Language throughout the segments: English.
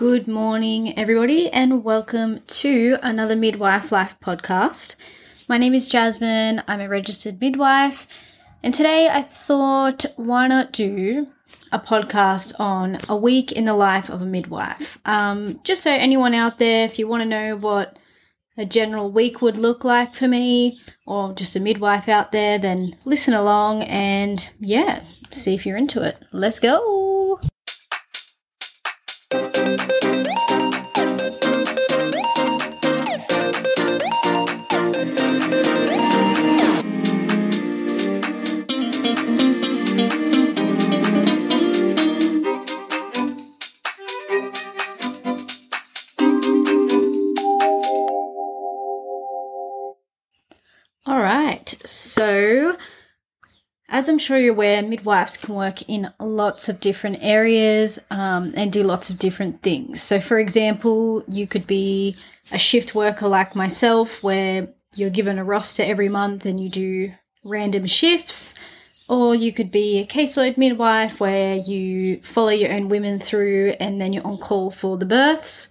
Good morning, everybody, and welcome to another Midwife Life podcast. My name is Jasmine, I'm a registered midwife, and today I thought, why not do a podcast on a week in the life of a midwife? Um, just so anyone out there, if you want to know what a general week would look like for me, or just a midwife out there, then listen along and yeah, see if you're into it. Let's go. All right, so as I'm sure you're aware, midwives can work in lots of different areas um, and do lots of different things. So, for example, you could be a shift worker like myself, where you're given a roster every month and you do random shifts. Or you could be a caseload midwife where you follow your own women through and then you're on call for the births.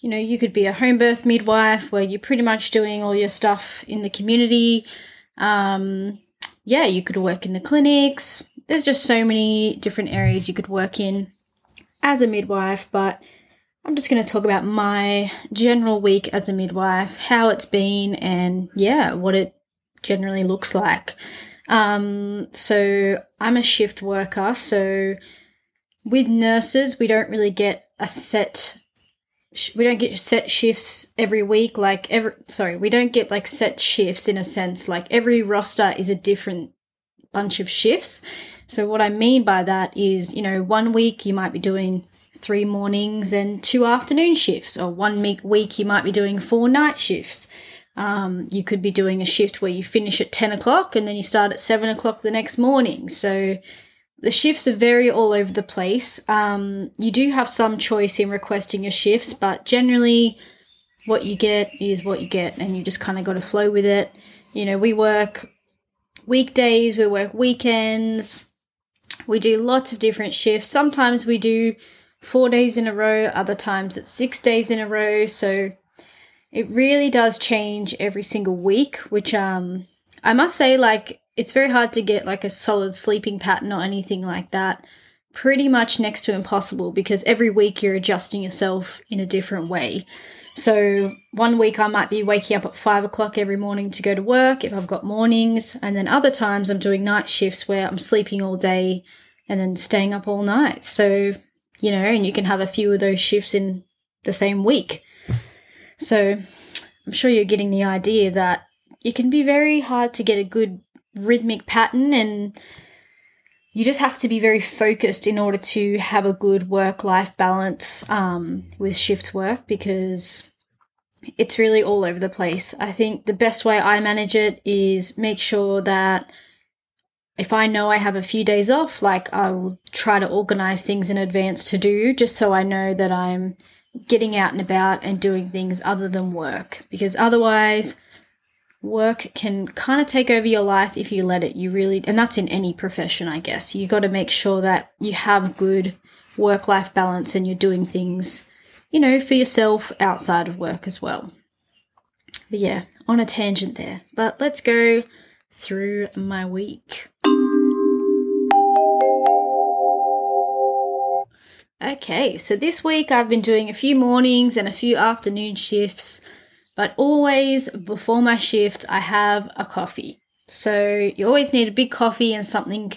You know, you could be a home birth midwife where you're pretty much doing all your stuff in the community. Um, yeah, you could work in the clinics. There's just so many different areas you could work in as a midwife, but I'm just going to talk about my general week as a midwife, how it's been, and yeah, what it generally looks like. Um, so I'm a shift worker, so with nurses, we don't really get a set we don't get set shifts every week like every sorry we don't get like set shifts in a sense like every roster is a different bunch of shifts. So what i mean by that is you know one week you might be doing three mornings and two afternoon shifts or one week week you might be doing four night shifts um, you could be doing a shift where you finish at 10 o'clock and then you start at 7 o'clock the next morning so the shifts are very all over the place. Um, you do have some choice in requesting your shifts, but generally, what you get is what you get, and you just kind of got to flow with it. You know, we work weekdays, we work weekends, we do lots of different shifts. Sometimes we do four days in a row, other times it's six days in a row. So it really does change every single week, which um, I must say, like, it's very hard to get like a solid sleeping pattern or anything like that. Pretty much next to impossible because every week you're adjusting yourself in a different way. So one week I might be waking up at five o'clock every morning to go to work if I've got mornings, and then other times I'm doing night shifts where I'm sleeping all day and then staying up all night. So, you know, and you can have a few of those shifts in the same week. So I'm sure you're getting the idea that it can be very hard to get a good rhythmic pattern and you just have to be very focused in order to have a good work life balance um, with shift work because it's really all over the place. I think the best way I manage it is make sure that if I know I have a few days off, like I will try to organize things in advance to do just so I know that I'm getting out and about and doing things other than work because otherwise work can kind of take over your life if you let it. You really, and that's in any profession, I guess. You got to make sure that you have good work life balance and you're doing things, you know, for yourself outside of work as well. But yeah, on a tangent there. But let's go through my week. Okay, so this week I've been doing a few mornings and a few afternoon shifts. But always before my shift, I have a coffee. So you always need a big coffee and something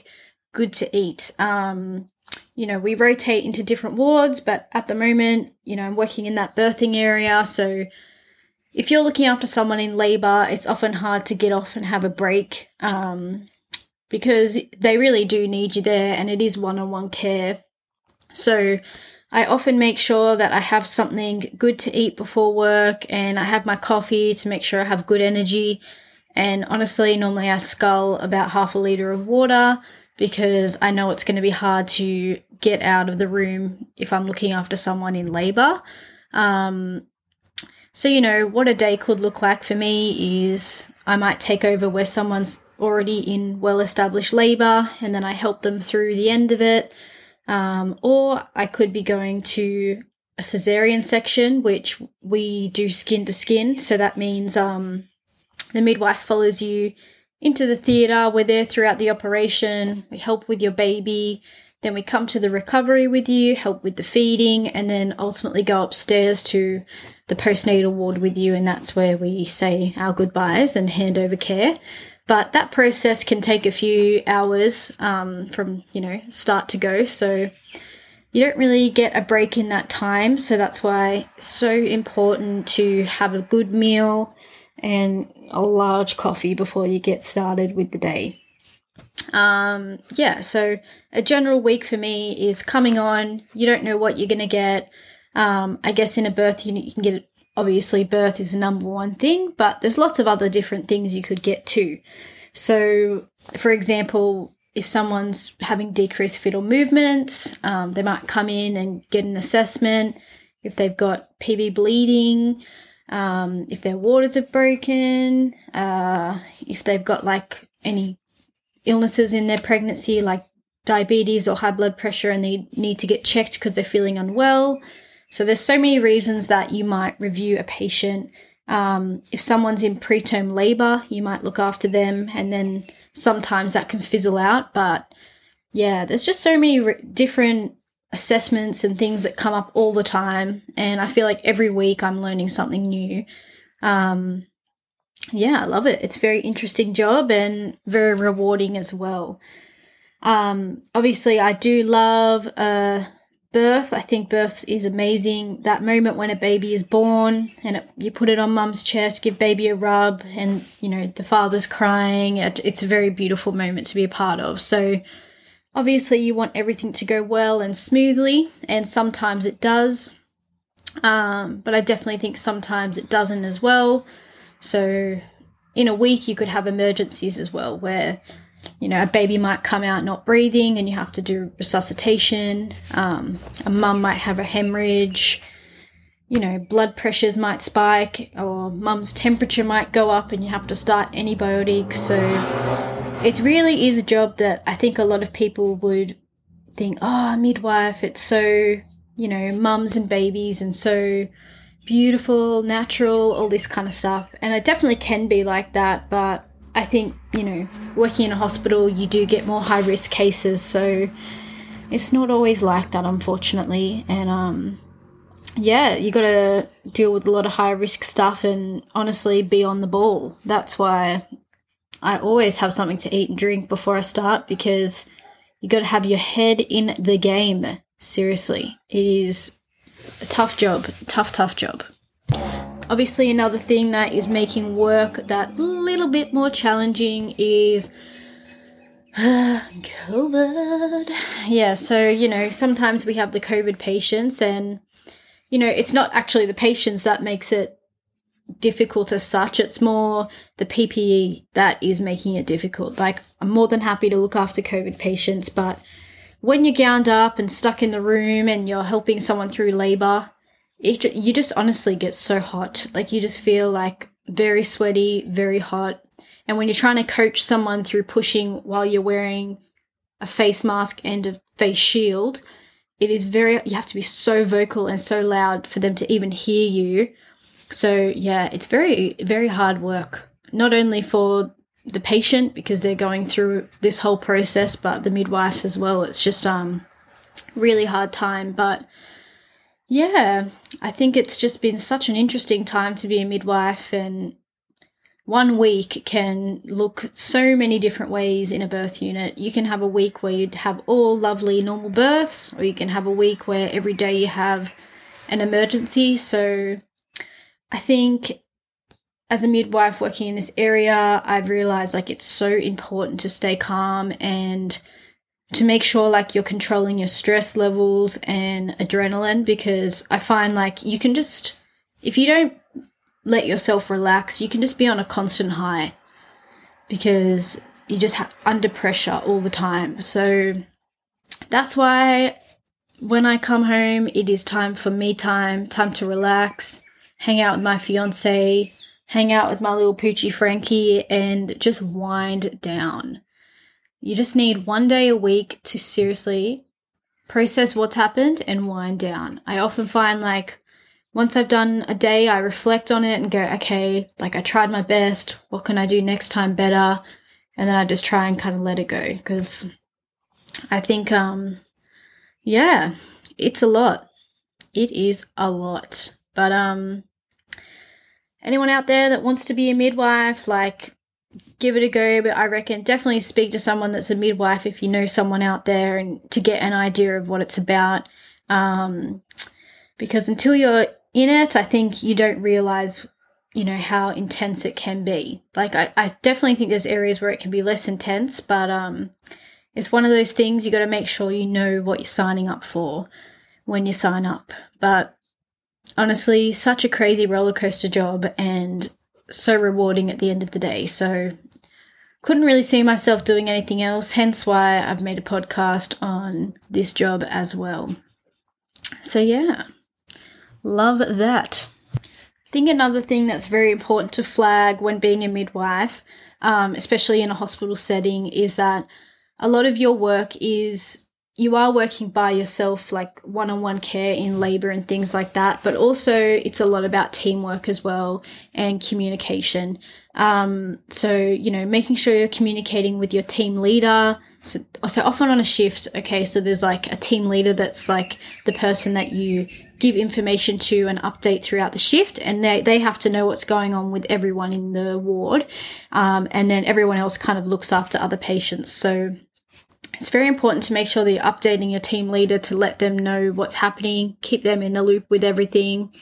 good to eat. Um, you know, we rotate into different wards, but at the moment, you know, I'm working in that birthing area. So if you're looking after someone in labor, it's often hard to get off and have a break um, because they really do need you there and it is one on one care. So I often make sure that I have something good to eat before work and I have my coffee to make sure I have good energy. And honestly, normally I scull about half a litre of water because I know it's going to be hard to get out of the room if I'm looking after someone in labour. Um, so, you know, what a day could look like for me is I might take over where someone's already in well established labour and then I help them through the end of it. Um, or I could be going to a cesarean section, which we do skin to skin. So that means um, the midwife follows you into the theatre. We're there throughout the operation. We help with your baby. Then we come to the recovery with you, help with the feeding, and then ultimately go upstairs to the postnatal ward with you. And that's where we say our goodbyes and hand over care. But that process can take a few hours um, from, you know, start to go. So you don't really get a break in that time. So that's why it's so important to have a good meal and a large coffee before you get started with the day. Um, yeah, so a general week for me is coming on. You don't know what you're going to get. Um, I guess in a birth unit, you can get obviously birth is the number one thing, but there's lots of other different things you could get too. So, for example, if someone's having decreased fetal movements, um, they might come in and get an assessment. If they've got PV bleeding, um, if their waters are broken, uh, if they've got like any illnesses in their pregnancy, like diabetes or high blood pressure, and they need to get checked because they're feeling unwell. So there's so many reasons that you might review a patient. Um, if someone's in preterm labor, you might look after them, and then sometimes that can fizzle out. But yeah, there's just so many re- different assessments and things that come up all the time. And I feel like every week I'm learning something new. Um, yeah, I love it. It's a very interesting job and very rewarding as well. Um, obviously, I do love uh, birth. I think birth is amazing. That moment when a baby is born and it, you put it on mum's chest, give baby a rub, and you know the father's crying. It's a very beautiful moment to be a part of. So, obviously, you want everything to go well and smoothly, and sometimes it does. Um, but I definitely think sometimes it doesn't as well. So, in a week, you could have emergencies as well, where you know a baby might come out not breathing, and you have to do resuscitation. Um, a mum might have a hemorrhage. You know, blood pressures might spike, or mum's temperature might go up, and you have to start antibiotics. So, it really is a job that I think a lot of people would think, oh, midwife, it's so, you know, mums and babies, and so beautiful, natural, all this kind of stuff. And it definitely can be like that, but I think, you know, working in a hospital, you do get more high risk cases, so it's not always like that, unfortunately. And, um, yeah, you got to deal with a lot of high risk stuff and honestly be on the ball. That's why I always have something to eat and drink before I start because you got to have your head in the game. Seriously, it is a tough job, tough, tough job. Obviously, another thing that is making work that little bit more challenging is COVID. Yeah, so you know, sometimes we have the COVID patients, and you know, it's not actually the patients that makes it difficult as such. It's more the PPE that is making it difficult. Like, I'm more than happy to look after COVID patients, but when you're gowned up and stuck in the room and you're helping someone through labor, it, you just honestly get so hot. Like you just feel like very sweaty, very hot. And when you're trying to coach someone through pushing while you're wearing a face mask and a face shield, it is very, you have to be so vocal and so loud for them to even hear you. So, yeah, it's very, very hard work, not only for the patient because they're going through this whole process, but the midwives as well. It's just um really hard time, but yeah, I think it's just been such an interesting time to be a midwife and one week can look so many different ways in a birth unit. You can have a week where you'd have all lovely normal births, or you can have a week where every day you have an emergency. So I think as a midwife working in this area, I've realized like it's so important to stay calm and to make sure like you're controlling your stress levels and adrenaline because I find like you can just if you don't let yourself relax, you can just be on a constant high because you just have under pressure all the time. So that's why when I come home, it is time for me time, time to relax, hang out with my fiance, hang out with my little poochie Frankie, and just wind down. You just need one day a week to seriously process what's happened and wind down. I often find like once I've done a day, I reflect on it and go, okay, like I tried my best. What can I do next time better? And then I just try and kind of let it go because I think, um, yeah, it's a lot. It is a lot. But, um, anyone out there that wants to be a midwife, like, give it a go. But I reckon definitely speak to someone that's a midwife if you know someone out there and to get an idea of what it's about. Um, because until you're in it, I think you don't realize, you know, how intense it can be. Like, I, I definitely think there's areas where it can be less intense, but um, it's one of those things you got to make sure you know what you're signing up for when you sign up. But honestly, such a crazy roller coaster job and so rewarding at the end of the day. So, couldn't really see myself doing anything else, hence why I've made a podcast on this job as well. So, yeah. Love that. I think another thing that's very important to flag when being a midwife, um, especially in a hospital setting, is that a lot of your work is you are working by yourself, like one on one care in labor and things like that, but also it's a lot about teamwork as well and communication. Um, so, you know, making sure you're communicating with your team leader. So, so often on a shift, okay, so there's like a team leader that's like the person that you give information to and update throughout the shift and they, they have to know what's going on with everyone in the ward um, and then everyone else kind of looks after other patients so it's very important to make sure that you're updating your team leader to let them know what's happening keep them in the loop with everything.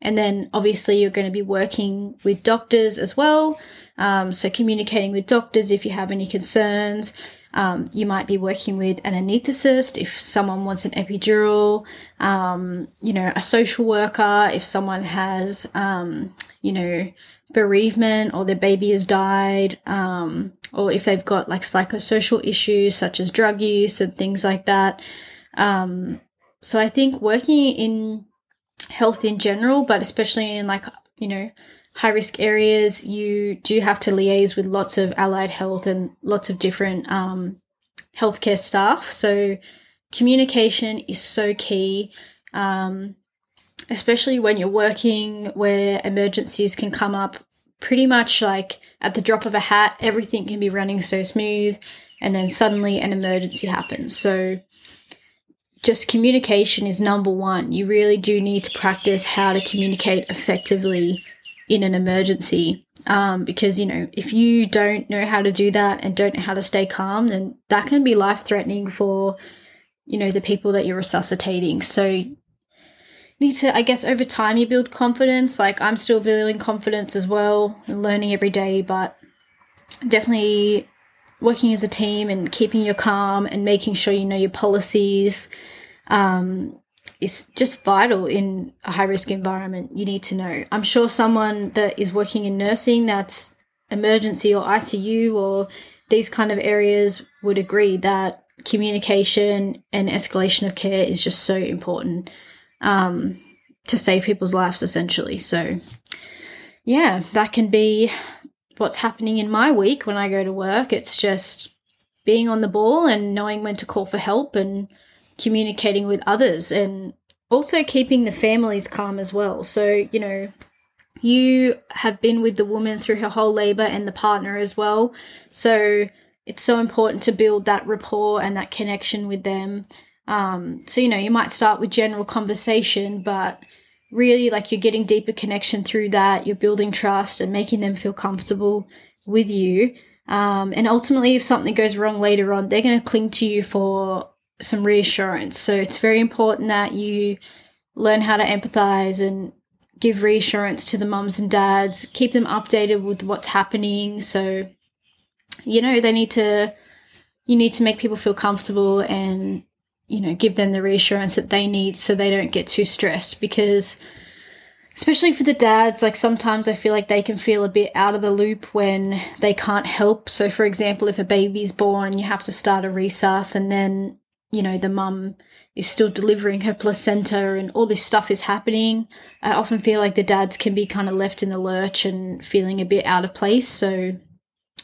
And then obviously you're going to be working with doctors as well um, so communicating with doctors if you have any concerns. Um, you might be working with an anaesthetist if someone wants an epidural, um, you know, a social worker if someone has, um, you know, bereavement or their baby has died, um, or if they've got like psychosocial issues such as drug use and things like that. Um, so I think working in health in general, but especially in like, you know, high risk areas, you do have to liaise with lots of allied health and lots of different um, healthcare staff. So, communication is so key, um, especially when you're working where emergencies can come up pretty much like at the drop of a hat, everything can be running so smooth, and then suddenly an emergency happens. So, just communication is number one. You really do need to practice how to communicate effectively in an emergency. Um, because, you know, if you don't know how to do that and don't know how to stay calm, then that can be life threatening for, you know, the people that you're resuscitating. So, need to, I guess, over time you build confidence. Like, I'm still building confidence as well, learning every day, but definitely working as a team and keeping your calm and making sure you know your policies. Um, is just vital in a high risk environment. You need to know. I'm sure someone that is working in nursing that's emergency or ICU or these kind of areas would agree that communication and escalation of care is just so important um, to save people's lives, essentially. So, yeah, that can be what's happening in my week when I go to work. It's just being on the ball and knowing when to call for help and communicating with others and also keeping the families calm as well. So, you know, you have been with the woman through her whole labor and the partner as well. So, it's so important to build that rapport and that connection with them. Um, so, you know, you might start with general conversation, but really, like, you're getting deeper connection through that. You're building trust and making them feel comfortable with you. Um, and ultimately, if something goes wrong later on, they're going to cling to you for some reassurance. So it's very important that you learn how to empathize and give reassurance to the mums and dads, keep them updated with what's happening. So, you know, they need to, you need to make people feel comfortable and, you know, give them the reassurance that they need so they don't get too stressed because, especially for the dads, like sometimes I feel like they can feel a bit out of the loop when they can't help. So, for example, if a baby's born and you have to start a resus and then you know, the mum is still delivering her placenta and all this stuff is happening. I often feel like the dads can be kind of left in the lurch and feeling a bit out of place. So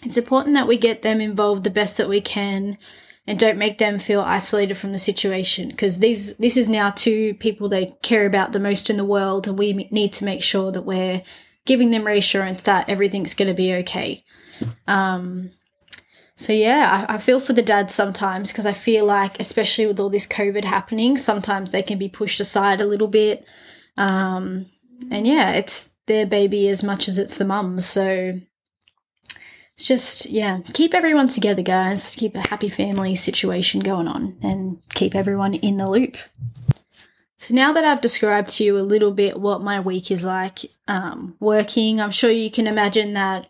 it's important that we get them involved the best that we can and don't make them feel isolated from the situation because these this is now two people they care about the most in the world and we need to make sure that we're giving them reassurance that everything's going to be okay. Um so yeah I, I feel for the dads sometimes because i feel like especially with all this covid happening sometimes they can be pushed aside a little bit. Um and yeah it's their baby as much as it's the mum's so just yeah keep everyone together guys. Keep a happy family situation going on and keep everyone in the loop. So now that i've described to you a little bit what my week is like um, working i'm sure you can imagine that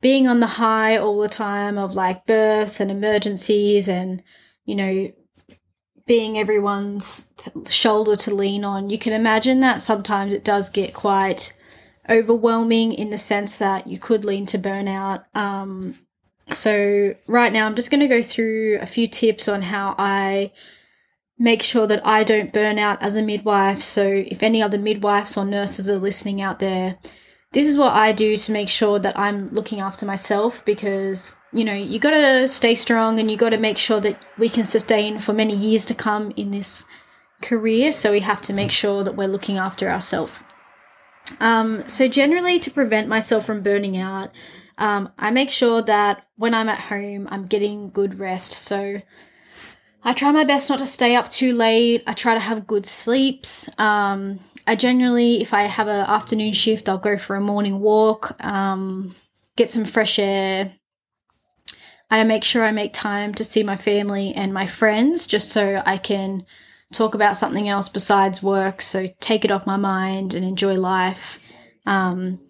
being on the high all the time of like births and emergencies and you know being everyone's shoulder to lean on you can imagine that sometimes it does get quite overwhelming in the sense that you could lean to burnout. Um, so, right now, I'm just going to go through a few tips on how I make sure that I don't burn out as a midwife. So, if any other midwives or nurses are listening out there, this is what I do to make sure that I'm looking after myself because, you know, you got to stay strong and you got to make sure that we can sustain for many years to come in this career. So, we have to make sure that we're looking after ourselves. Um, so, generally, to prevent myself from burning out, um, I make sure that when I'm at home, I'm getting good rest. So, I try my best not to stay up too late. I try to have good sleeps. Um, I generally, if I have an afternoon shift, I'll go for a morning walk, um, get some fresh air. I make sure I make time to see my family and my friends just so I can talk about something else besides work. So take it off my mind and enjoy life. Um,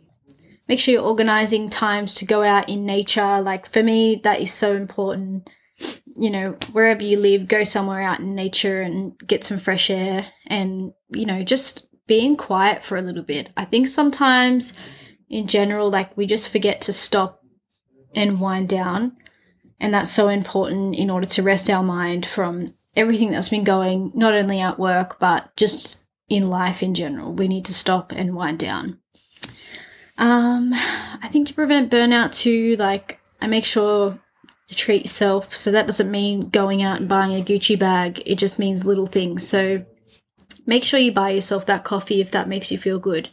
make sure you're organizing times to go out in nature. Like for me, that is so important. You know, wherever you live, go somewhere out in nature and get some fresh air and, you know, just being quiet for a little bit. I think sometimes in general, like we just forget to stop and wind down. And that's so important in order to rest our mind from everything that's been going, not only at work, but just in life in general. We need to stop and wind down. Um, I think to prevent burnout too, like I make sure to treat yourself. So that doesn't mean going out and buying a Gucci bag. It just means little things. So make sure you buy yourself that coffee if that makes you feel good.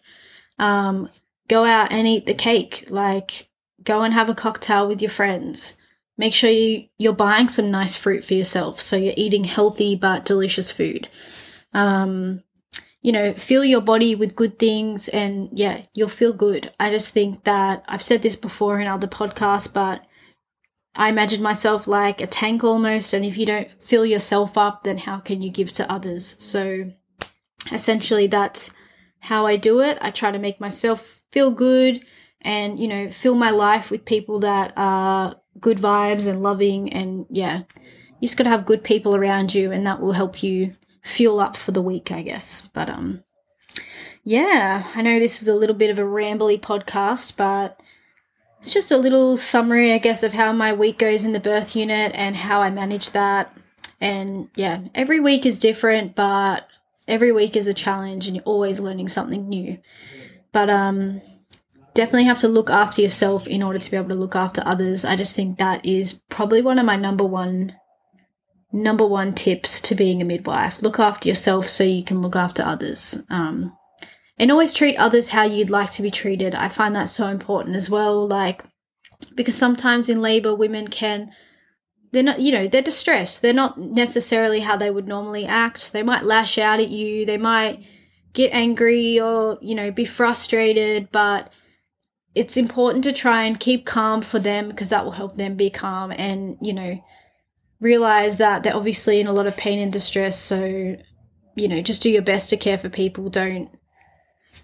Um, go out and eat the cake. Like go and have a cocktail with your friends. Make sure you, you're buying some nice fruit for yourself. So you're eating healthy but delicious food. Um, you know, fill your body with good things and yeah, you'll feel good. I just think that I've said this before in other podcasts, but I imagine myself like a tank almost. And if you don't fill yourself up, then how can you give to others? So essentially, that's how I do it. I try to make myself feel good and, you know, fill my life with people that are good vibes and loving and yeah you just got to have good people around you and that will help you fuel up for the week i guess. But um yeah i know this is a little bit of a rambly podcast but it's just a little summary i guess of how my week goes in the birth unit and how i manage that. And yeah every week is different but every week is a challenge and you're always learning something new. But um definitely have to look after yourself in order to be able to look after others. I just think that is probably one of my number one number one tips to being a midwife. Look after yourself so you can look after others. Um, and always treat others how you'd like to be treated. I find that so important as well. Like, because sometimes in labor, women can, they're not, you know, they're distressed. They're not necessarily how they would normally act. They might lash out at you. They might get angry or, you know, be frustrated, but it's important to try and keep calm for them because that will help them be calm and, you know, realize that they're obviously in a lot of pain and distress. So, you know, just do your best to care for people. Don't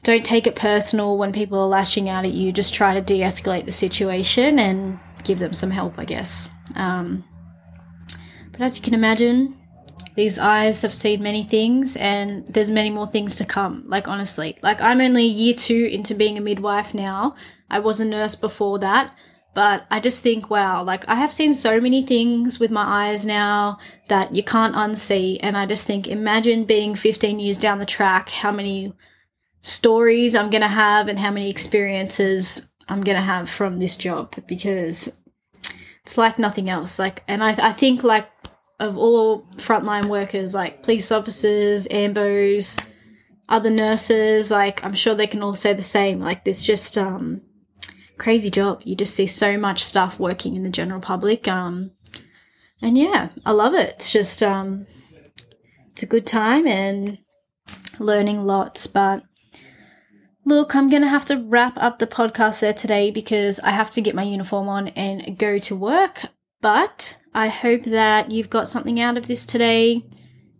don't take it personal when people are lashing out at you. Just try to de-escalate the situation and give them some help, I guess. Um, but as you can imagine, these eyes have seen many things and there's many more things to come. Like honestly, like I'm only year two into being a midwife now I was a nurse before that. But I just think, wow, like I have seen so many things with my eyes now that you can't unsee. And I just think, imagine being 15 years down the track, how many stories I'm going to have and how many experiences I'm going to have from this job because it's like nothing else. Like, and I, I think, like, of all frontline workers like police officers, ambos, other nurses. Like I'm sure they can all say the same. Like it's just um, crazy job. You just see so much stuff working in the general public. Um, and yeah, I love it. It's just um, it's a good time and learning lots. But look, I'm gonna have to wrap up the podcast there today because I have to get my uniform on and go to work. But I hope that you've got something out of this today.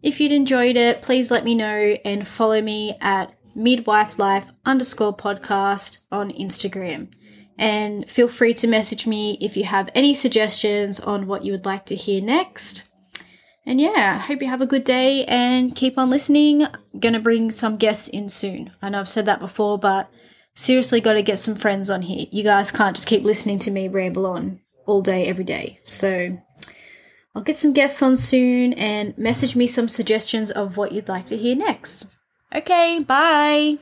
If you'd enjoyed it, please let me know and follow me at midwife life underscore podcast on Instagram. And feel free to message me if you have any suggestions on what you would like to hear next. And yeah, hope you have a good day and keep on listening. I'm gonna bring some guests in soon. I know I've said that before, but seriously got to get some friends on here. You guys can't just keep listening to me ramble on all day, every day. So I'll get some guests on soon and message me some suggestions of what you'd like to hear next. Okay, bye.